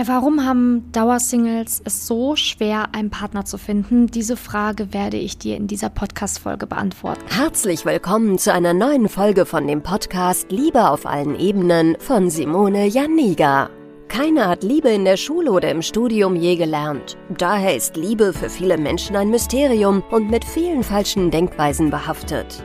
Ja, warum haben Dauersingles es so schwer, einen Partner zu finden? Diese Frage werde ich dir in dieser Podcast-Folge beantworten. Herzlich willkommen zu einer neuen Folge von dem Podcast Liebe auf allen Ebenen von Simone Janiga. Keiner hat Liebe in der Schule oder im Studium je gelernt. Daher ist Liebe für viele Menschen ein Mysterium und mit vielen falschen Denkweisen behaftet.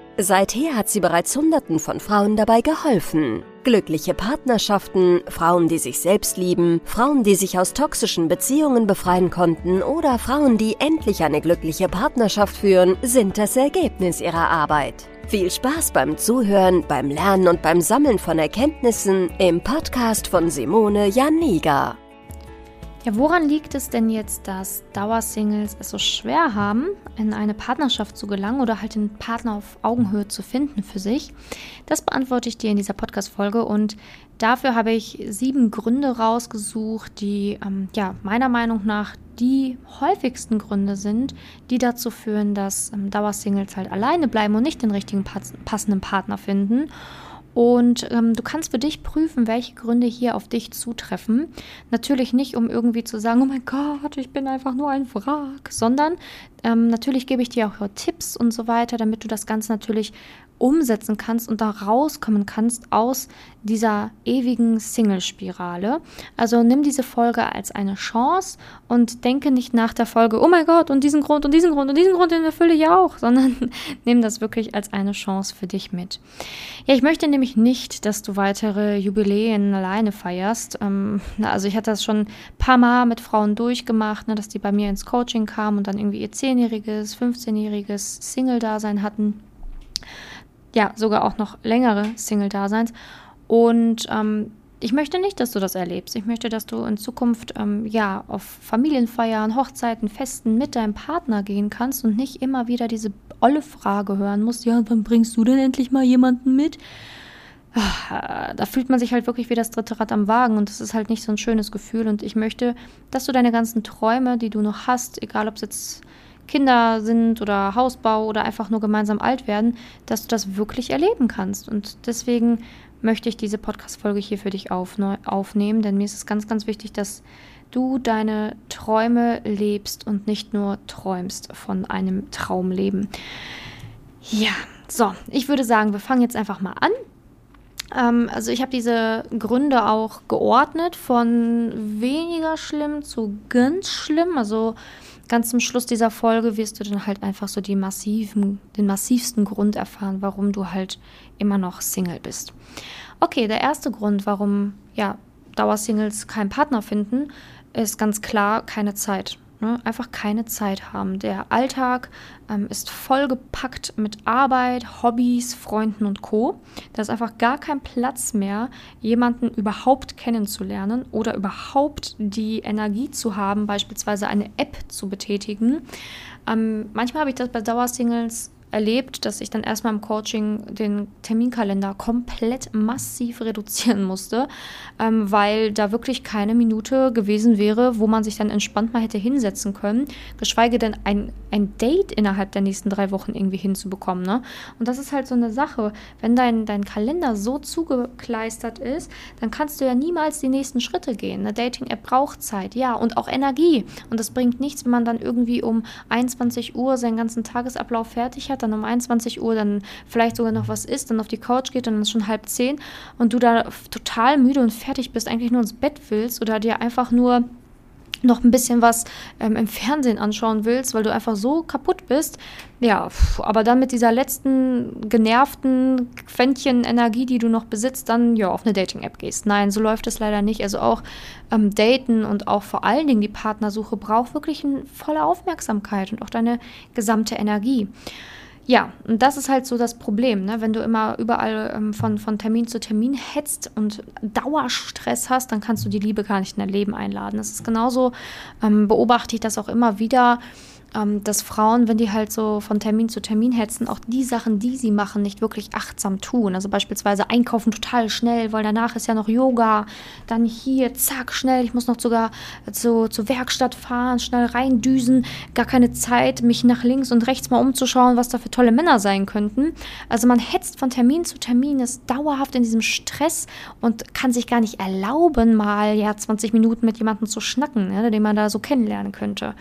Seither hat sie bereits Hunderten von Frauen dabei geholfen. Glückliche Partnerschaften, Frauen, die sich selbst lieben, Frauen, die sich aus toxischen Beziehungen befreien konnten oder Frauen, die endlich eine glückliche Partnerschaft führen, sind das Ergebnis ihrer Arbeit. Viel Spaß beim Zuhören, beim Lernen und beim Sammeln von Erkenntnissen im Podcast von Simone Janiga. Ja, woran liegt es denn jetzt, dass Dauersingles es so schwer haben, in eine Partnerschaft zu gelangen oder halt den Partner auf Augenhöhe zu finden für sich? Das beantworte ich dir in dieser Podcast-Folge und dafür habe ich sieben Gründe rausgesucht, die ähm, ja meiner Meinung nach die häufigsten Gründe sind, die dazu führen, dass ähm, Dauersingles halt alleine bleiben und nicht den richtigen passenden Partner finden. Und ähm, du kannst für dich prüfen, welche Gründe hier auf dich zutreffen. Natürlich nicht, um irgendwie zu sagen, oh mein Gott, ich bin einfach nur ein Wrack, sondern ähm, natürlich gebe ich dir auch Tipps und so weiter, damit du das Ganze natürlich umsetzen kannst und da rauskommen kannst aus dieser ewigen Single-Spirale. Also nimm diese Folge als eine Chance und denke nicht nach der Folge, oh mein Gott, und diesen Grund und diesen Grund und diesen Grund, den erfülle ich auch, sondern nimm das wirklich als eine Chance für dich mit. Ja, ich möchte nämlich nicht, dass du weitere Jubiläen alleine feierst. Ähm, also ich hatte das schon ein paar Mal mit Frauen durchgemacht, ne, dass die bei mir ins Coaching kamen und dann irgendwie ihr 10-jähriges, 15-jähriges Single-Dasein hatten ja, sogar auch noch längere Single-Daseins. Und ähm, ich möchte nicht, dass du das erlebst. Ich möchte, dass du in Zukunft ähm, ja auf Familienfeiern, Hochzeiten, Festen mit deinem Partner gehen kannst und nicht immer wieder diese olle Frage hören musst. Ja, wann bringst du denn endlich mal jemanden mit? Ah, da fühlt man sich halt wirklich wie das dritte Rad am Wagen und das ist halt nicht so ein schönes Gefühl. Und ich möchte, dass du deine ganzen Träume, die du noch hast, egal ob es jetzt Kinder sind oder Hausbau oder einfach nur gemeinsam alt werden, dass du das wirklich erleben kannst. Und deswegen möchte ich diese Podcast-Folge hier für dich aufnehmen, denn mir ist es ganz, ganz wichtig, dass du deine Träume lebst und nicht nur träumst von einem Traumleben. Ja, so, ich würde sagen, wir fangen jetzt einfach mal an. Ähm, also ich habe diese Gründe auch geordnet von weniger schlimm zu ganz schlimm. Also ganz zum Schluss dieser Folge wirst du dann halt einfach so massiven, den massivsten Grund erfahren, warum du halt immer noch Single bist. Okay, der erste Grund, warum ja Dauersingles keinen Partner finden, ist ganz klar keine Zeit. Ne? Einfach keine Zeit haben. Der Alltag ähm, ist vollgepackt mit Arbeit, Hobbys, Freunden und Co. Da ist einfach gar kein Platz mehr, jemanden überhaupt kennenzulernen oder überhaupt die Energie zu haben, beispielsweise eine App zu betätigen. Ähm, manchmal habe ich das bei Dauersingles erlebt, dass ich dann erstmal im Coaching den Terminkalender komplett massiv reduzieren musste, ähm, weil da wirklich keine Minute gewesen wäre, wo man sich dann entspannt mal hätte hinsetzen können, geschweige denn ein, ein Date innerhalb der nächsten drei Wochen irgendwie hinzubekommen. Ne? Und das ist halt so eine Sache. Wenn dein, dein Kalender so zugekleistert ist, dann kannst du ja niemals die nächsten Schritte gehen. Eine Dating-App braucht Zeit, ja, und auch Energie. Und das bringt nichts, wenn man dann irgendwie um 21 Uhr seinen ganzen Tagesablauf fertig hat dann um 21 Uhr dann vielleicht sogar noch was isst, dann auf die Couch geht und dann ist schon halb zehn und du da total müde und fertig bist, eigentlich nur ins Bett willst oder dir einfach nur noch ein bisschen was ähm, im Fernsehen anschauen willst, weil du einfach so kaputt bist. Ja, aber dann mit dieser letzten genervten Quäntchen Energie, die du noch besitzt, dann ja auf eine Dating-App gehst. Nein, so läuft es leider nicht. Also auch ähm, Daten und auch vor allen Dingen die Partnersuche braucht wirklich eine volle Aufmerksamkeit und auch deine gesamte Energie. Ja, und das ist halt so das Problem, ne? wenn du immer überall ähm, von, von Termin zu Termin hetzt und Dauerstress hast, dann kannst du die Liebe gar nicht in dein Leben einladen. Das ist genauso, ähm, beobachte ich das auch immer wieder ähm, dass Frauen, wenn die halt so von Termin zu Termin hetzen, auch die Sachen, die sie machen, nicht wirklich achtsam tun. Also beispielsweise einkaufen total schnell, weil danach ist ja noch Yoga. Dann hier, zack, schnell. Ich muss noch sogar zu, zur Werkstatt fahren, schnell reindüsen. Gar keine Zeit, mich nach links und rechts mal umzuschauen, was da für tolle Männer sein könnten. Also man hetzt von Termin zu Termin, ist dauerhaft in diesem Stress und kann sich gar nicht erlauben, mal ja 20 Minuten mit jemandem zu schnacken, ne, den man da so kennenlernen könnte.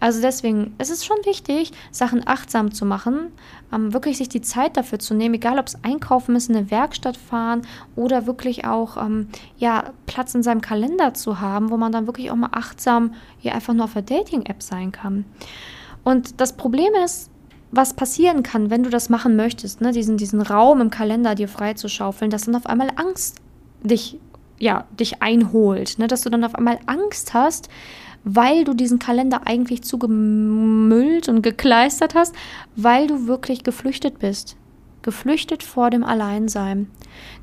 Also deswegen es ist schon wichtig, Sachen achtsam zu machen, ähm, wirklich sich die Zeit dafür zu nehmen, egal ob es einkaufen ist, in eine Werkstatt fahren oder wirklich auch ähm, ja, Platz in seinem Kalender zu haben, wo man dann wirklich auch mal achtsam hier einfach nur auf der Dating-App sein kann. Und das Problem ist, was passieren kann, wenn du das machen möchtest, ne, diesen, diesen Raum im Kalender dir freizuschaufeln, dass dann auf einmal Angst dich, ja, dich einholt, ne, dass du dann auf einmal Angst hast, weil du diesen Kalender eigentlich zugemüllt und gekleistert hast, weil du wirklich geflüchtet bist. Geflüchtet vor dem Alleinsein.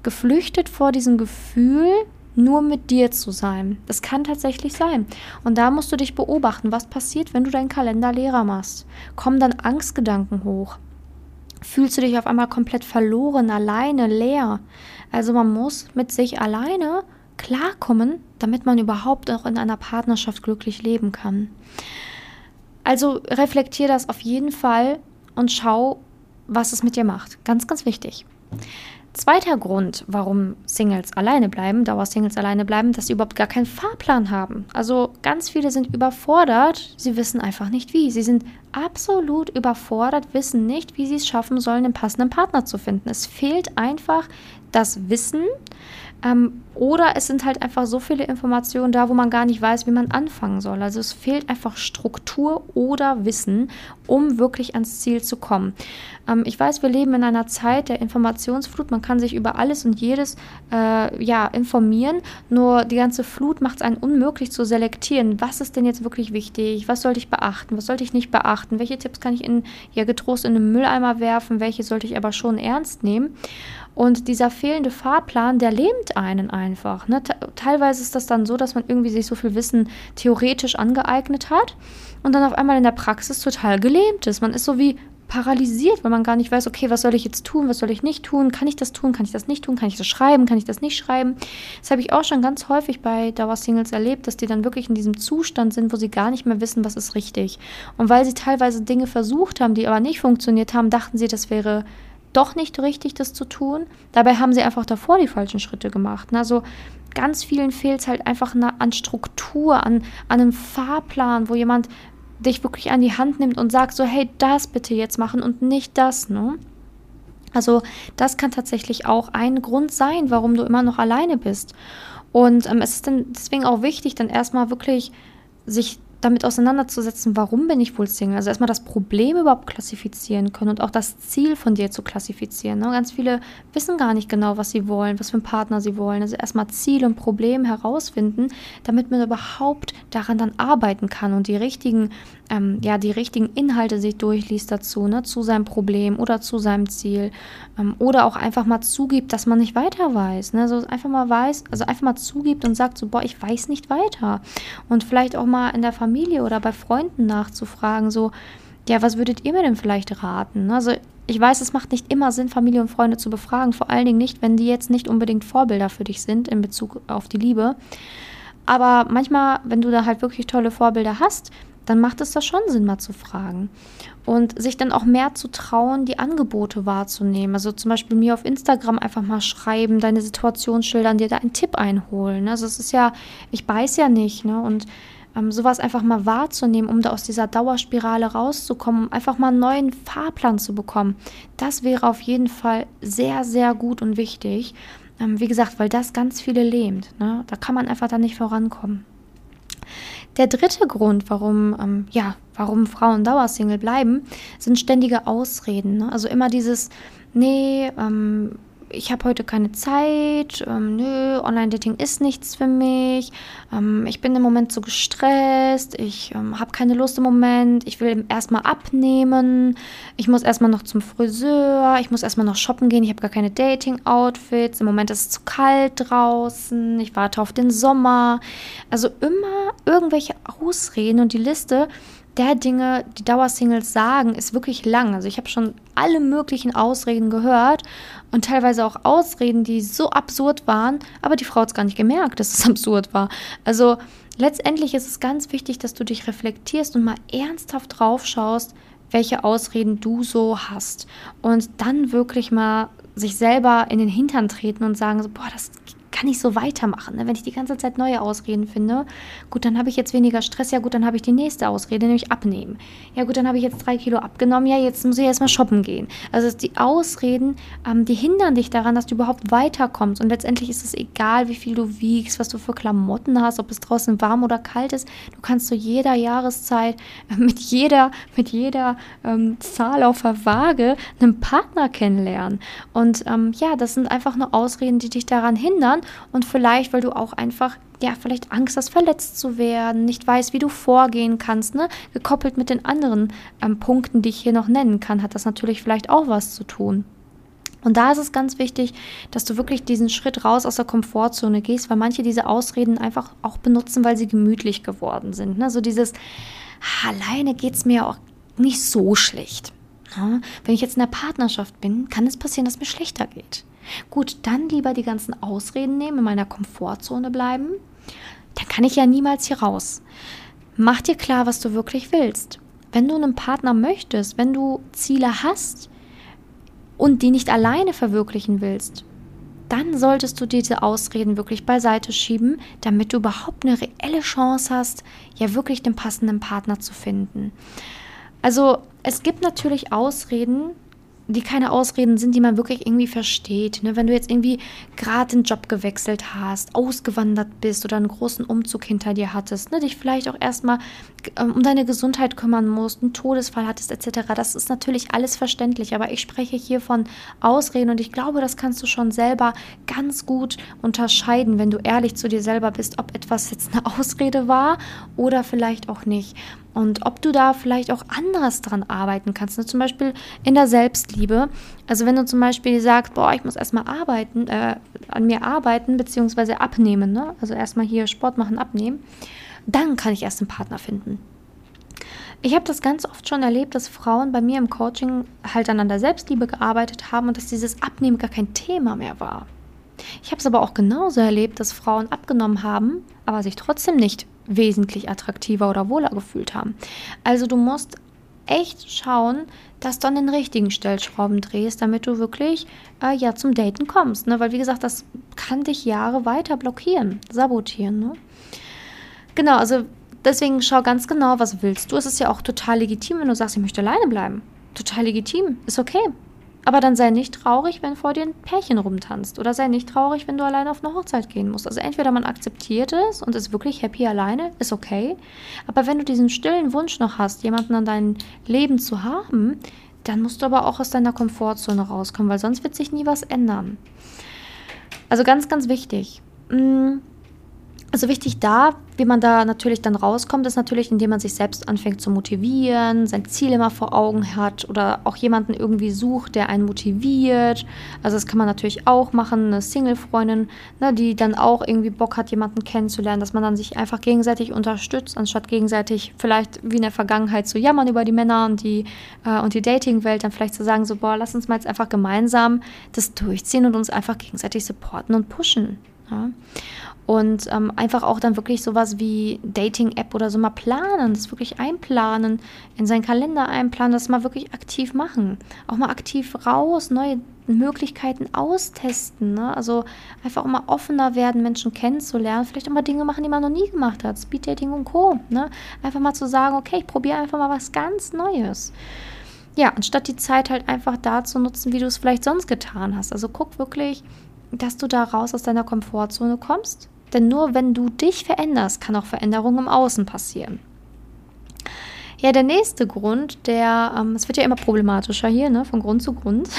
Geflüchtet vor diesem Gefühl, nur mit dir zu sein. Das kann tatsächlich sein. Und da musst du dich beobachten, was passiert, wenn du deinen Kalender leerer machst. Kommen dann Angstgedanken hoch? Fühlst du dich auf einmal komplett verloren, alleine, leer? Also man muss mit sich alleine klarkommen, damit man überhaupt auch in einer Partnerschaft glücklich leben kann. Also reflektier das auf jeden Fall und schau, was es mit dir macht. Ganz, ganz wichtig. Zweiter Grund, warum Singles alleine bleiben, Dauersingles alleine bleiben, dass sie überhaupt gar keinen Fahrplan haben. Also ganz viele sind überfordert, sie wissen einfach nicht wie. Sie sind absolut überfordert, wissen nicht, wie sie es schaffen sollen, einen passenden Partner zu finden. Es fehlt einfach das Wissen, ähm, oder es sind halt einfach so viele Informationen da, wo man gar nicht weiß, wie man anfangen soll. Also es fehlt einfach Struktur oder Wissen, um wirklich ans Ziel zu kommen. Ähm, ich weiß, wir leben in einer Zeit der Informationsflut. Man kann sich über alles und jedes äh, ja, informieren. Nur die ganze Flut macht es einen unmöglich zu selektieren. Was ist denn jetzt wirklich wichtig? Was sollte ich beachten? Was sollte ich nicht beachten? Welche Tipps kann ich in, ja, getrost in den Mülleimer werfen? Welche sollte ich aber schon ernst nehmen? Und dieser fehlende Fahrplan, der lähmt einen einfach. Ne? Teilweise ist das dann so, dass man irgendwie sich so viel Wissen theoretisch angeeignet hat und dann auf einmal in der Praxis total gelähmt ist. Man ist so wie paralysiert, weil man gar nicht weiß, okay, was soll ich jetzt tun, was soll ich nicht tun, kann ich das tun, kann ich das nicht tun, kann ich das schreiben, kann ich das nicht schreiben. Das habe ich auch schon ganz häufig bei Dauersingles erlebt, dass die dann wirklich in diesem Zustand sind, wo sie gar nicht mehr wissen, was ist richtig. Und weil sie teilweise Dinge versucht haben, die aber nicht funktioniert haben, dachten sie, das wäre doch nicht richtig, das zu tun. Dabei haben sie einfach davor die falschen Schritte gemacht. Also ganz vielen fehlt es halt einfach an Struktur, an, an einem Fahrplan, wo jemand dich wirklich an die Hand nimmt und sagt so, hey, das bitte jetzt machen und nicht das, ne? Also das kann tatsächlich auch ein Grund sein, warum du immer noch alleine bist. Und ähm, es ist dann deswegen auch wichtig, dann erstmal wirklich sich damit auseinanderzusetzen, warum bin ich wohl Single? Also erstmal das Problem überhaupt klassifizieren können und auch das Ziel von dir zu klassifizieren. Ne? Ganz viele wissen gar nicht genau, was sie wollen, was für einen Partner sie wollen. Also erstmal Ziel und Problem herausfinden, damit man überhaupt daran dann arbeiten kann und die richtigen, ähm, ja, die richtigen Inhalte sich durchliest dazu, ne? zu seinem Problem oder zu seinem Ziel. Ähm, oder auch einfach mal zugibt, dass man nicht weiter weiß. Ne? Also einfach mal weiß, also einfach mal zugibt und sagt so, boah, ich weiß nicht weiter. Und vielleicht auch mal in der Familie Familie oder bei Freunden nachzufragen, so, ja, was würdet ihr mir denn vielleicht raten? Also ich weiß, es macht nicht immer Sinn, Familie und Freunde zu befragen, vor allen Dingen nicht, wenn die jetzt nicht unbedingt Vorbilder für dich sind in Bezug auf die Liebe. Aber manchmal, wenn du da halt wirklich tolle Vorbilder hast, dann macht es da schon Sinn, mal zu fragen. Und sich dann auch mehr zu trauen, die Angebote wahrzunehmen. Also zum Beispiel mir auf Instagram einfach mal schreiben, deine Situation schildern, dir da einen Tipp einholen. Also es ist ja, ich weiß ja nicht, ne? Und ähm, sowas einfach mal wahrzunehmen, um da aus dieser Dauerspirale rauszukommen, um einfach mal einen neuen Fahrplan zu bekommen. Das wäre auf jeden Fall sehr, sehr gut und wichtig. Ähm, wie gesagt, weil das ganz viele lähmt. Ne? Da kann man einfach dann nicht vorankommen. Der dritte Grund, warum, ähm, ja, warum Frauen Dauersingle bleiben, sind ständige Ausreden. Ne? Also immer dieses, nee, ähm, ich habe heute keine Zeit, ähm, nö, Online-Dating ist nichts für mich, ähm, ich bin im Moment so gestresst, ich ähm, habe keine Lust im Moment, ich will erstmal abnehmen, ich muss erstmal noch zum Friseur, ich muss erstmal noch shoppen gehen, ich habe gar keine Dating-Outfits, im Moment ist es zu kalt draußen, ich warte auf den Sommer. Also immer irgendwelche Ausreden und die Liste der Dinge, die Dauersingles sagen, ist wirklich lang. Also ich habe schon alle möglichen Ausreden gehört und teilweise auch Ausreden, die so absurd waren, aber die Frau hat es gar nicht gemerkt, dass es absurd war. Also letztendlich ist es ganz wichtig, dass du dich reflektierst und mal ernsthaft drauf schaust, welche Ausreden du so hast. Und dann wirklich mal sich selber in den Hintern treten und sagen, so, boah, das kann ich so weitermachen. Ne? Wenn ich die ganze Zeit neue Ausreden finde, gut, dann habe ich jetzt weniger Stress. Ja, gut, dann habe ich die nächste Ausrede, nämlich abnehmen. Ja, gut, dann habe ich jetzt drei Kilo abgenommen. Ja, jetzt muss ich erstmal shoppen gehen. Also die Ausreden, ähm, die hindern dich daran, dass du überhaupt weiterkommst. Und letztendlich ist es egal, wie viel du wiegst, was du für Klamotten hast, ob es draußen warm oder kalt ist. Du kannst zu jeder Jahreszeit äh, mit jeder, mit jeder ähm, Zahl auf der Waage einen Partner kennenlernen. Und ähm, ja, das sind einfach nur Ausreden, die dich daran hindern und vielleicht, weil du auch einfach ja, vielleicht Angst hast, verletzt zu werden, nicht weißt, wie du vorgehen kannst, ne? Gekoppelt mit den anderen ähm, Punkten, die ich hier noch nennen kann, hat das natürlich vielleicht auch was zu tun. Und da ist es ganz wichtig, dass du wirklich diesen Schritt raus aus der Komfortzone gehst, weil manche diese Ausreden einfach auch benutzen, weil sie gemütlich geworden sind. Ne? So dieses, alleine geht es mir auch nicht so schlecht. Ne? Wenn ich jetzt in der Partnerschaft bin, kann es passieren, dass mir schlechter geht. Gut, dann lieber die ganzen Ausreden nehmen, in meiner Komfortzone bleiben. Dann kann ich ja niemals hier raus. Mach dir klar, was du wirklich willst. Wenn du einen Partner möchtest, wenn du Ziele hast und die nicht alleine verwirklichen willst, dann solltest du diese Ausreden wirklich beiseite schieben, damit du überhaupt eine reelle Chance hast, ja wirklich den passenden Partner zu finden. Also es gibt natürlich Ausreden, die keine Ausreden sind, die man wirklich irgendwie versteht. Ne? Wenn du jetzt irgendwie gerade den Job gewechselt hast, ausgewandert bist oder einen großen Umzug hinter dir hattest, ne? dich vielleicht auch erstmal ähm, um deine Gesundheit kümmern musst, einen Todesfall hattest etc., das ist natürlich alles verständlich. Aber ich spreche hier von Ausreden und ich glaube, das kannst du schon selber ganz gut unterscheiden, wenn du ehrlich zu dir selber bist, ob etwas jetzt eine Ausrede war oder vielleicht auch nicht und ob du da vielleicht auch anders dran arbeiten kannst. Ne? Zum Beispiel in der Selbstliebe. Also wenn du zum Beispiel sagst, boah, ich muss erstmal arbeiten, äh, an mir arbeiten, beziehungsweise abnehmen, ne? also erstmal hier Sport machen, abnehmen, dann kann ich erst einen Partner finden. Ich habe das ganz oft schon erlebt, dass Frauen bei mir im Coaching halt an der Selbstliebe gearbeitet haben und dass dieses Abnehmen gar kein Thema mehr war. Ich habe es aber auch genauso erlebt, dass Frauen abgenommen haben, aber sich trotzdem nicht wesentlich attraktiver oder wohler gefühlt haben. Also du musst echt schauen, dass du an den richtigen Stellschrauben drehst, damit du wirklich äh, ja zum Daten kommst. Ne? Weil wie gesagt, das kann dich Jahre weiter blockieren, sabotieren. Ne? Genau, also deswegen schau ganz genau, was willst du. Es ist ja auch total legitim, wenn du sagst, ich möchte alleine bleiben. Total legitim, ist okay. Aber dann sei nicht traurig, wenn vor dir ein Pärchen rumtanzt. Oder sei nicht traurig, wenn du alleine auf eine Hochzeit gehen musst. Also entweder man akzeptiert es und ist wirklich happy alleine, ist okay. Aber wenn du diesen stillen Wunsch noch hast, jemanden an deinem Leben zu haben, dann musst du aber auch aus deiner Komfortzone rauskommen, weil sonst wird sich nie was ändern. Also ganz, ganz wichtig. Hm, also wichtig da, wie man da natürlich dann rauskommt, ist natürlich, indem man sich selbst anfängt zu motivieren, sein Ziel immer vor Augen hat oder auch jemanden irgendwie sucht, der einen motiviert. Also das kann man natürlich auch machen, eine Single-Freundin, ne, die dann auch irgendwie Bock hat, jemanden kennenzulernen, dass man dann sich einfach gegenseitig unterstützt, anstatt gegenseitig vielleicht wie in der Vergangenheit zu jammern über die Männer und die, äh, die Dating-Welt, dann vielleicht zu sagen, so, boah, lass uns mal jetzt einfach gemeinsam das durchziehen und uns einfach gegenseitig supporten und pushen. Ja? Und ähm, einfach auch dann wirklich sowas wie Dating-App oder so mal planen, das wirklich einplanen, in seinen Kalender einplanen, das mal wirklich aktiv machen. Auch mal aktiv raus, neue Möglichkeiten austesten. Ne? Also einfach mal offener werden, Menschen kennenzulernen, vielleicht auch mal Dinge machen, die man noch nie gemacht hat. Speeddating und Co. Ne? Einfach mal zu sagen, okay, ich probiere einfach mal was ganz Neues ja, anstatt die Zeit halt einfach da zu nutzen, wie du es vielleicht sonst getan hast. Also guck wirklich, dass du da raus aus deiner Komfortzone kommst denn nur wenn du dich veränderst, kann auch Veränderung im Außen passieren. Ja, der nächste Grund, der, ähm, es wird ja immer problematischer hier, ne, von Grund zu Grund,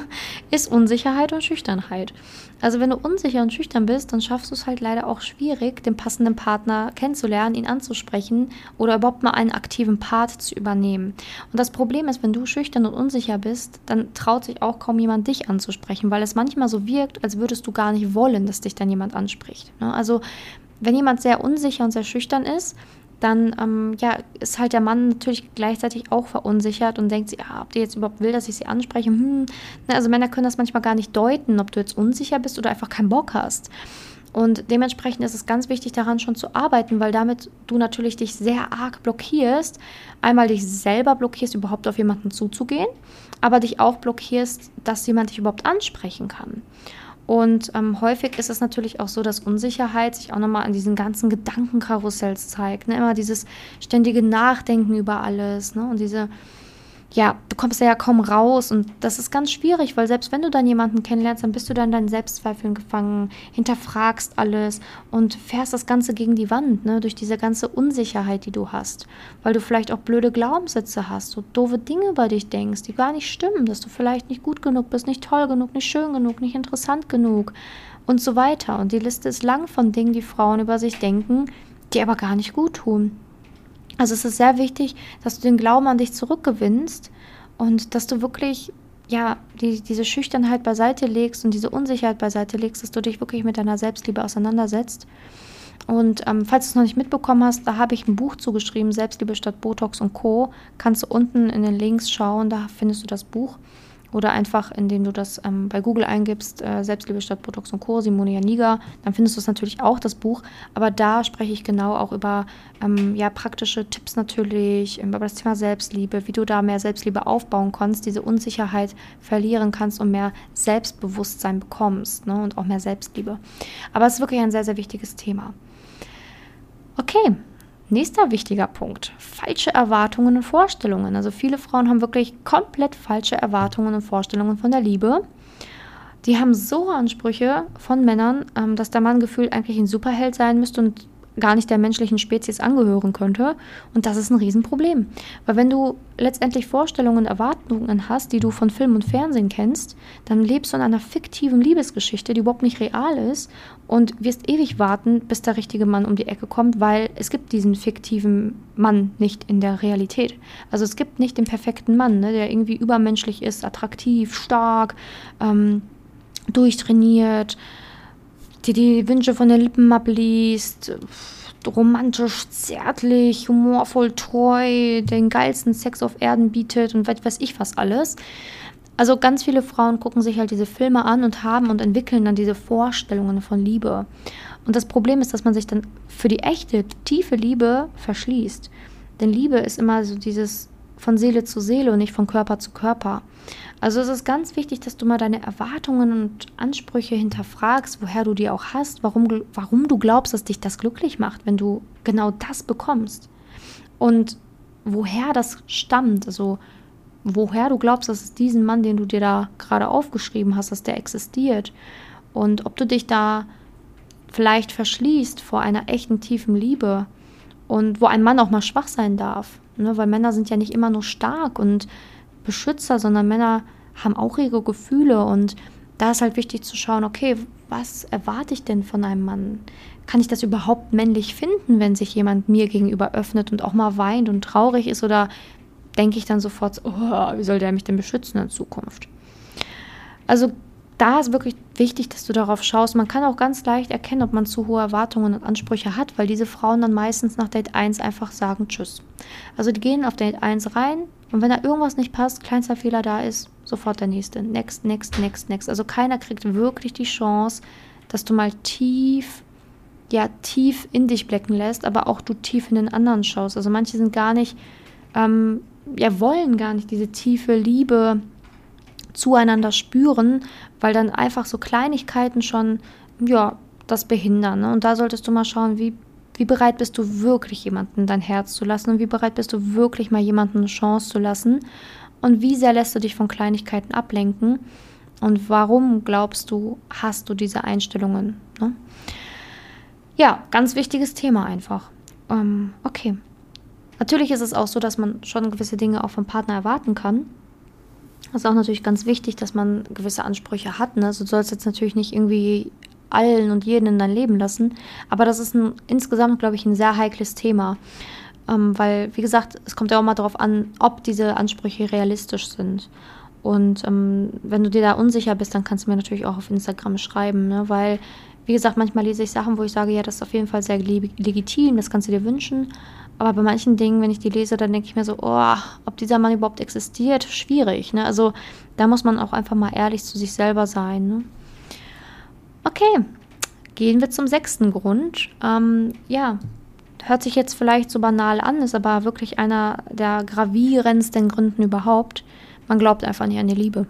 ist Unsicherheit und Schüchternheit. Also wenn du unsicher und schüchtern bist, dann schaffst du es halt leider auch schwierig, den passenden Partner kennenzulernen, ihn anzusprechen oder überhaupt mal einen aktiven Part zu übernehmen. Und das Problem ist, wenn du schüchtern und unsicher bist, dann traut sich auch kaum jemand dich anzusprechen, weil es manchmal so wirkt, als würdest du gar nicht wollen, dass dich dann jemand anspricht. Ne? Also wenn jemand sehr unsicher und sehr schüchtern ist, dann ähm, ja, ist halt der Mann natürlich gleichzeitig auch verunsichert und denkt sich, ah, ob die jetzt überhaupt will, dass ich sie anspreche. Hm. Ne, also Männer können das manchmal gar nicht deuten, ob du jetzt unsicher bist oder einfach keinen Bock hast. Und dementsprechend ist es ganz wichtig, daran schon zu arbeiten, weil damit du natürlich dich sehr arg blockierst. Einmal dich selber blockierst, überhaupt auf jemanden zuzugehen, aber dich auch blockierst, dass jemand dich überhaupt ansprechen kann. Und ähm, häufig ist es natürlich auch so, dass Unsicherheit sich auch nochmal an diesen ganzen Gedankenkarussells zeigt. Ne? Immer dieses ständige Nachdenken über alles ne? und diese ja, du kommst ja kaum raus und das ist ganz schwierig, weil selbst wenn du dann jemanden kennenlernst, dann bist du dann deinen Selbstzweifeln gefangen, hinterfragst alles und fährst das Ganze gegen die Wand, ne, durch diese ganze Unsicherheit, die du hast, weil du vielleicht auch blöde Glaubenssätze hast, so doofe Dinge über dich denkst, die gar nicht stimmen, dass du vielleicht nicht gut genug bist, nicht toll genug, nicht schön genug, nicht interessant genug und so weiter. Und die Liste ist lang von Dingen, die Frauen über sich denken, die aber gar nicht gut tun. Also es ist sehr wichtig, dass du den Glauben an dich zurückgewinnst und dass du wirklich ja, die, diese Schüchternheit beiseite legst und diese Unsicherheit beiseite legst, dass du dich wirklich mit deiner Selbstliebe auseinandersetzt. Und ähm, falls du es noch nicht mitbekommen hast, da habe ich ein Buch zugeschrieben, Selbstliebe statt Botox und Co. Kannst du unten in den Links schauen, da findest du das Buch. Oder einfach, indem du das ähm, bei Google eingibst, äh, Selbstliebe statt Botox und Co., Simone Janiga, dann findest du es natürlich auch, das Buch. Aber da spreche ich genau auch über ähm, ja, praktische Tipps natürlich, ähm, über das Thema Selbstliebe, wie du da mehr Selbstliebe aufbauen kannst, diese Unsicherheit verlieren kannst und mehr Selbstbewusstsein bekommst ne, und auch mehr Selbstliebe. Aber es ist wirklich ein sehr, sehr wichtiges Thema. Okay, Nächster wichtiger Punkt, falsche Erwartungen und Vorstellungen. Also viele Frauen haben wirklich komplett falsche Erwartungen und Vorstellungen von der Liebe. Die haben so Ansprüche von Männern, ähm, dass der Mann gefühlt eigentlich ein Superheld sein müsste und gar nicht der menschlichen Spezies angehören könnte. Und das ist ein Riesenproblem. Weil wenn du letztendlich Vorstellungen und Erwartungen hast, die du von Film und Fernsehen kennst, dann lebst du in einer fiktiven Liebesgeschichte, die überhaupt nicht real ist und wirst ewig warten, bis der richtige Mann um die Ecke kommt, weil es gibt diesen fiktiven Mann nicht in der Realität. Also es gibt nicht den perfekten Mann, ne, der irgendwie übermenschlich ist, attraktiv, stark, ähm, durchtrainiert, dir die Wünsche von den Lippen abliest, romantisch, zärtlich, humorvoll, treu, den geilsten Sex auf Erden bietet und was weiß ich was alles. Also ganz viele Frauen gucken sich halt diese Filme an und haben und entwickeln dann diese Vorstellungen von Liebe. Und das Problem ist, dass man sich dann für die echte, tiefe Liebe verschließt. Denn Liebe ist immer so dieses von Seele zu Seele und nicht von Körper zu Körper. Also es ist ganz wichtig, dass du mal deine Erwartungen und Ansprüche hinterfragst, woher du die auch hast, warum, warum du glaubst, dass dich das glücklich macht, wenn du genau das bekommst. Und woher das stammt, also woher du glaubst, dass es diesen Mann, den du dir da gerade aufgeschrieben hast, dass der existiert. Und ob du dich da vielleicht verschließt vor einer echten tiefen Liebe und wo ein Mann auch mal schwach sein darf. Ne? Weil Männer sind ja nicht immer nur stark und Beschützer, sondern Männer haben auch ihre Gefühle und da ist halt wichtig zu schauen, okay, was erwarte ich denn von einem Mann? Kann ich das überhaupt männlich finden, wenn sich jemand mir gegenüber öffnet und auch mal weint und traurig ist? Oder denke ich dann sofort, oh, wie soll der mich denn beschützen in Zukunft? Also da ist wirklich wichtig, dass du darauf schaust. Man kann auch ganz leicht erkennen, ob man zu hohe Erwartungen und Ansprüche hat, weil diese Frauen dann meistens nach Date 1 einfach sagen Tschüss. Also die gehen auf Date 1 rein und wenn da irgendwas nicht passt, kleinster Fehler da ist, sofort der nächste. Next, next, next, next. Also keiner kriegt wirklich die Chance, dass du mal tief, ja, tief in dich blecken lässt, aber auch du tief in den anderen schaust. Also manche sind gar nicht, ähm, ja, wollen gar nicht diese tiefe Liebe zueinander spüren, weil dann einfach so Kleinigkeiten schon, ja, das behindern. Ne? Und da solltest du mal schauen, wie, wie bereit bist du wirklich jemanden dein Herz zu lassen und wie bereit bist du wirklich mal jemanden eine Chance zu lassen und wie sehr lässt du dich von Kleinigkeiten ablenken und warum glaubst du, hast du diese Einstellungen? Ne? Ja, ganz wichtiges Thema einfach. Ähm, okay. Natürlich ist es auch so, dass man schon gewisse Dinge auch vom Partner erwarten kann. Das ist auch natürlich ganz wichtig, dass man gewisse Ansprüche hat. Ne? Also du sollst jetzt natürlich nicht irgendwie allen und jeden in dein Leben lassen. Aber das ist ein, insgesamt, glaube ich, ein sehr heikles Thema. Ähm, weil, wie gesagt, es kommt ja auch mal darauf an, ob diese Ansprüche realistisch sind. Und ähm, wenn du dir da unsicher bist, dann kannst du mir natürlich auch auf Instagram schreiben, ne? weil Wie gesagt, manchmal lese ich Sachen, wo ich sage, ja, das ist auf jeden Fall sehr legitim, das kannst du dir wünschen. Aber bei manchen Dingen, wenn ich die lese, dann denke ich mir so, oh, ob dieser Mann überhaupt existiert, schwierig. Ne? Also da muss man auch einfach mal ehrlich zu sich selber sein. Ne? Okay, gehen wir zum sechsten Grund. Ähm, ja, hört sich jetzt vielleicht so banal an, ist aber wirklich einer der gravierendsten Gründen überhaupt. Man glaubt einfach nicht an die Liebe.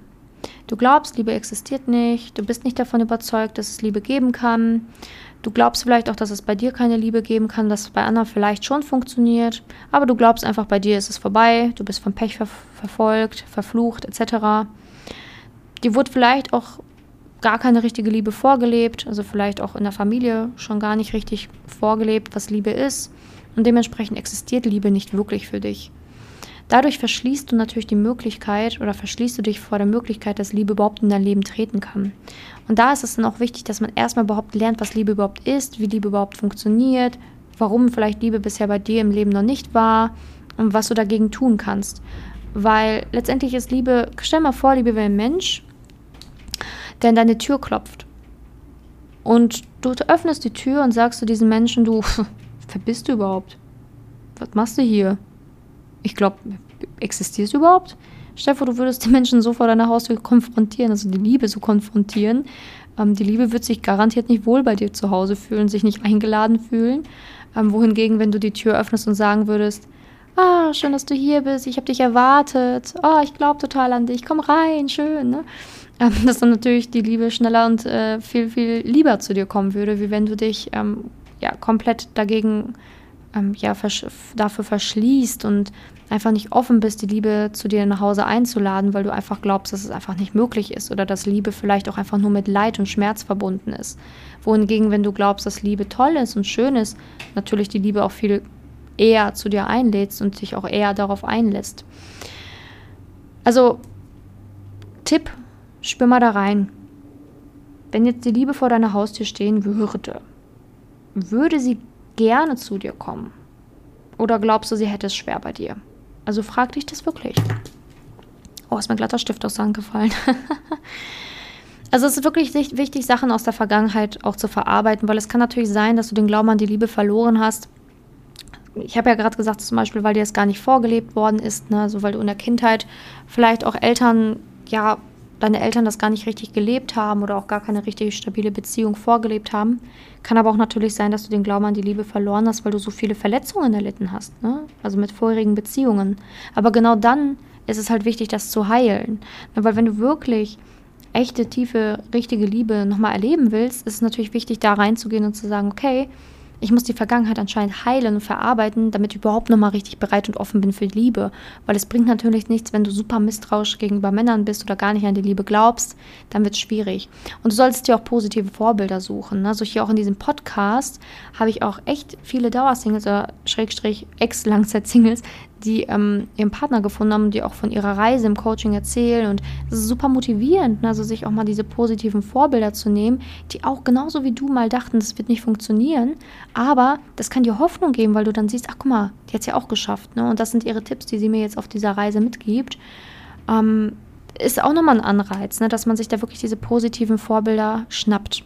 Du glaubst, Liebe existiert nicht, du bist nicht davon überzeugt, dass es Liebe geben kann. Du glaubst vielleicht auch, dass es bei dir keine Liebe geben kann, dass es bei anderen vielleicht schon funktioniert, aber du glaubst einfach, bei dir ist es vorbei, du bist vom Pech ver verfolgt, verflucht etc. Dir wurde vielleicht auch gar keine richtige Liebe vorgelebt, also vielleicht auch in der Familie schon gar nicht richtig vorgelebt, was Liebe ist. Und dementsprechend existiert Liebe nicht wirklich für dich. Dadurch verschließt du natürlich die Möglichkeit oder verschließt du dich vor der Möglichkeit, dass Liebe überhaupt in dein Leben treten kann. Und da ist es dann auch wichtig, dass man erstmal überhaupt lernt, was Liebe überhaupt ist, wie Liebe überhaupt funktioniert, warum vielleicht Liebe bisher bei dir im Leben noch nicht war und was du dagegen tun kannst. Weil letztendlich ist Liebe, stell mal vor, Liebe wäre ein Mensch, der an deine Tür klopft. Und du öffnest die Tür und sagst zu diesem Menschen, du, wer bist du überhaupt? Was machst du hier? Ich glaube, existierst du überhaupt? Vor, du würdest den Menschen so vor deiner Haustür konfrontieren, also die Liebe so konfrontieren. Ähm, die Liebe wird sich garantiert nicht wohl bei dir zu Hause fühlen, sich nicht eingeladen fühlen. Ähm, wohingegen, wenn du die Tür öffnest und sagen würdest, ah, schön, dass du hier bist, ich habe dich erwartet, ah, ich glaube total an dich, komm rein, schön, ne? ähm, dass dann natürlich die Liebe schneller und äh, viel, viel lieber zu dir kommen würde, wie wenn du dich ähm, ja, komplett dagegen ähm, ja, versch dafür verschließt und einfach nicht offen bist, die Liebe zu dir nach Hause einzuladen, weil du einfach glaubst, dass es einfach nicht möglich ist oder dass Liebe vielleicht auch einfach nur mit Leid und Schmerz verbunden ist. Wohingegen, wenn du glaubst, dass Liebe toll ist und schön ist, natürlich die Liebe auch viel eher zu dir einlädst und dich auch eher darauf einlässt. Also, Tipp Spür mal da rein. Wenn jetzt die Liebe vor deiner Haustür stehen würde, würde sie gerne zu dir kommen? Oder glaubst du, sie hätte es schwer bei dir? Also frag dich das wirklich. Oh, ist mir glatter Stift aus der Hand gefallen. also es ist wirklich wichtig, Sachen aus der Vergangenheit auch zu verarbeiten, weil es kann natürlich sein, dass du den Glauben an die Liebe verloren hast. Ich habe ja gerade gesagt, zum Beispiel, weil dir das gar nicht vorgelebt worden ist, ne? also weil du in der Kindheit vielleicht auch Eltern ja deine Eltern das gar nicht richtig gelebt haben oder auch gar keine richtig stabile Beziehung vorgelebt haben. Kann aber auch natürlich sein, dass du den Glauben an die Liebe verloren hast, weil du so viele Verletzungen erlitten hast, ne? also mit vorherigen Beziehungen. Aber genau dann ist es halt wichtig, das zu heilen. Ne, weil wenn du wirklich echte, tiefe, richtige Liebe nochmal erleben willst, ist es natürlich wichtig, da reinzugehen und zu sagen, okay, ich muss die Vergangenheit anscheinend heilen und verarbeiten, damit ich überhaupt nochmal richtig bereit und offen bin für die Liebe. Weil es bringt natürlich nichts, wenn du super misstrauisch gegenüber Männern bist oder gar nicht an die Liebe glaubst, dann wird es schwierig. Und du solltest dir auch positive Vorbilder suchen. Also hier auch in diesem Podcast habe ich auch echt viele Dauersingles oder Schrägstrich Ex-Langzeit-Singles, die ähm, ihren Partner gefunden haben, die auch von ihrer Reise im Coaching erzählen. Und es ist super motivierend, ne? also sich auch mal diese positiven Vorbilder zu nehmen, die auch genauso wie du mal dachten, das wird nicht funktionieren. Aber das kann dir Hoffnung geben, weil du dann siehst, ach guck mal, die hat es ja auch geschafft. Ne? Und das sind ihre Tipps, die sie mir jetzt auf dieser Reise mitgibt. Ähm, ist auch nochmal ein Anreiz, ne? dass man sich da wirklich diese positiven Vorbilder schnappt.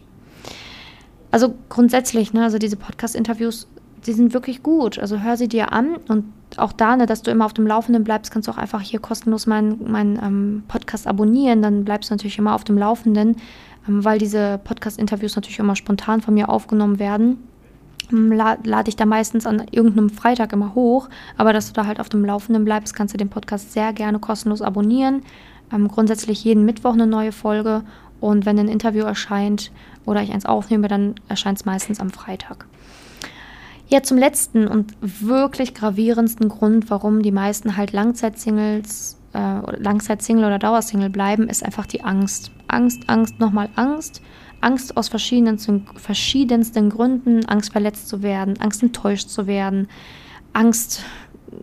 Also grundsätzlich, ne, also diese Podcast-Interviews sie sind wirklich gut. Also hör sie dir an und auch da, ne, dass du immer auf dem Laufenden bleibst, kannst du auch einfach hier kostenlos meinen mein, ähm, Podcast abonnieren. Dann bleibst du natürlich immer auf dem Laufenden, ähm, weil diese Podcast-Interviews natürlich immer spontan von mir aufgenommen werden. Ähm, lade ich da meistens an irgendeinem Freitag immer hoch, aber dass du da halt auf dem Laufenden bleibst, kannst du den Podcast sehr gerne kostenlos abonnieren. Ähm, grundsätzlich jeden Mittwoch eine neue Folge und wenn ein Interview erscheint oder ich eins aufnehme, dann erscheint es meistens am Freitag. Ja, zum letzten und wirklich gravierendsten Grund, warum die meisten halt Langzeitsingles, äh, Langzeitsingle oder Dauersingle bleiben, ist einfach die Angst. Angst, Angst, nochmal Angst. Angst aus verschiedensten, verschiedensten Gründen. Angst, verletzt zu werden, Angst, enttäuscht zu werden, Angst,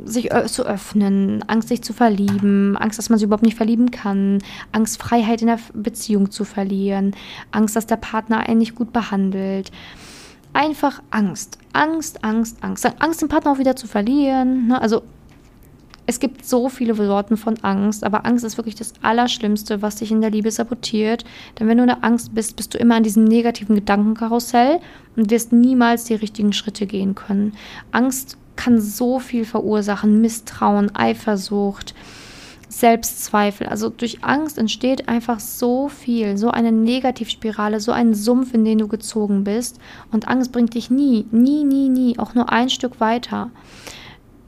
sich zu öffnen, Angst, sich zu verlieben, Angst, dass man sich überhaupt nicht verlieben kann, Angst, Freiheit in der Beziehung zu verlieren, Angst, dass der Partner einen nicht gut behandelt einfach Angst. Angst, Angst, Angst. Angst, den Partner auch wieder zu verlieren. Ne? Also Es gibt so viele Sorten von Angst, aber Angst ist wirklich das Allerschlimmste, was dich in der Liebe sabotiert. Denn wenn du in der Angst bist, bist du immer an diesem negativen Gedankenkarussell und wirst niemals die richtigen Schritte gehen können. Angst kann so viel verursachen, Misstrauen, Eifersucht, Selbstzweifel. Also durch Angst entsteht einfach so viel, so eine Negativspirale, so ein Sumpf, in den du gezogen bist. Und Angst bringt dich nie, nie, nie, nie, auch nur ein Stück weiter.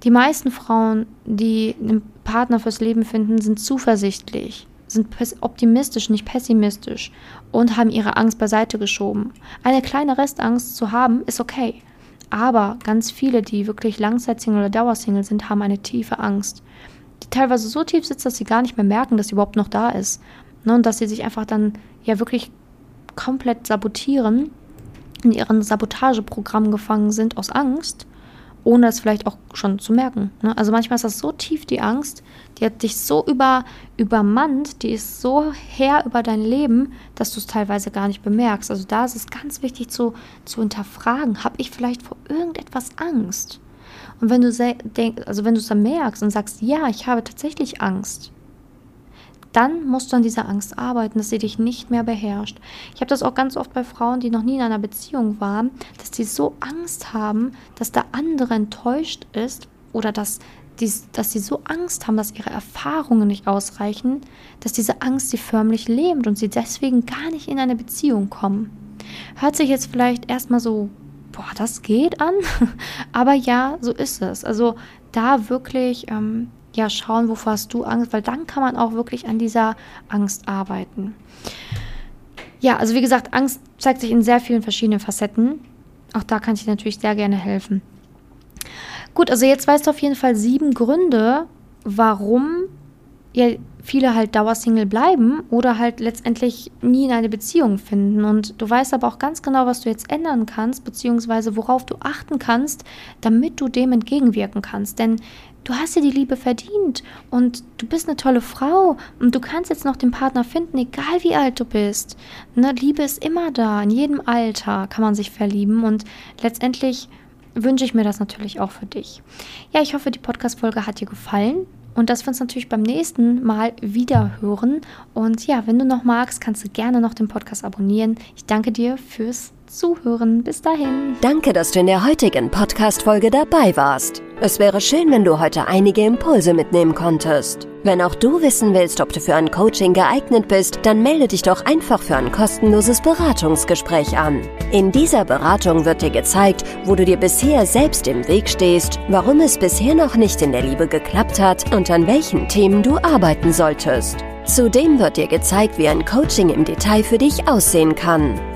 Die meisten Frauen, die einen Partner fürs Leben finden, sind zuversichtlich, sind optimistisch, nicht pessimistisch und haben ihre Angst beiseite geschoben. Eine kleine Restangst zu haben, ist okay. Aber ganz viele, die wirklich Langzeitsingle oder Dauersingle sind, haben eine tiefe Angst. Die teilweise so tief sitzt, dass sie gar nicht mehr merken, dass sie überhaupt noch da ist. Ne, und dass sie sich einfach dann ja wirklich komplett sabotieren, in ihrem Sabotageprogramm gefangen sind aus Angst ohne es vielleicht auch schon zu merken. Ne? Also manchmal ist das so tief, die Angst, die hat dich so über, übermannt, die ist so her über dein Leben, dass du es teilweise gar nicht bemerkst. Also da ist es ganz wichtig zu, zu hinterfragen, habe ich vielleicht vor irgendetwas Angst? Und wenn du denk, also wenn du es dann merkst und sagst, ja, ich habe tatsächlich Angst, dann musst du an dieser Angst arbeiten, dass sie dich nicht mehr beherrscht. Ich habe das auch ganz oft bei Frauen, die noch nie in einer Beziehung waren, dass die so Angst haben, dass der andere enttäuscht ist oder dass, die, dass sie so Angst haben, dass ihre Erfahrungen nicht ausreichen, dass diese Angst sie förmlich lähmt und sie deswegen gar nicht in eine Beziehung kommen. Hört sich jetzt vielleicht erstmal so, boah, das geht an, aber ja, so ist es. Also da wirklich ähm, ja schauen, wovor hast du Angst, weil dann kann man auch wirklich an dieser Angst arbeiten. Ja, also wie gesagt, Angst zeigt sich in sehr vielen verschiedenen Facetten. Auch da kann ich natürlich sehr gerne helfen. Gut, also jetzt weißt du auf jeden Fall sieben Gründe, warum ja, viele halt Dauersingle bleiben oder halt letztendlich nie in eine Beziehung finden. Und du weißt aber auch ganz genau, was du jetzt ändern kannst, beziehungsweise worauf du achten kannst, damit du dem entgegenwirken kannst. Denn du hast dir die Liebe verdient und du bist eine tolle Frau und du kannst jetzt noch den Partner finden, egal wie alt du bist. Ne, Liebe ist immer da, in jedem Alter kann man sich verlieben und letztendlich wünsche ich mir das natürlich auch für dich. Ja, ich hoffe, die Podcast-Folge hat dir gefallen und dass wir uns natürlich beim nächsten Mal wieder hören. Und ja, wenn du noch magst, kannst du gerne noch den Podcast abonnieren. Ich danke dir fürs Zuhören. Bis dahin. Danke, dass du in der heutigen Podcast-Folge dabei warst. Es wäre schön, wenn du heute einige Impulse mitnehmen konntest. Wenn auch du wissen willst, ob du für ein Coaching geeignet bist, dann melde dich doch einfach für ein kostenloses Beratungsgespräch an. In dieser Beratung wird dir gezeigt, wo du dir bisher selbst im Weg stehst, warum es bisher noch nicht in der Liebe geklappt hat und an welchen Themen du arbeiten solltest. Zudem wird dir gezeigt, wie ein Coaching im Detail für dich aussehen kann.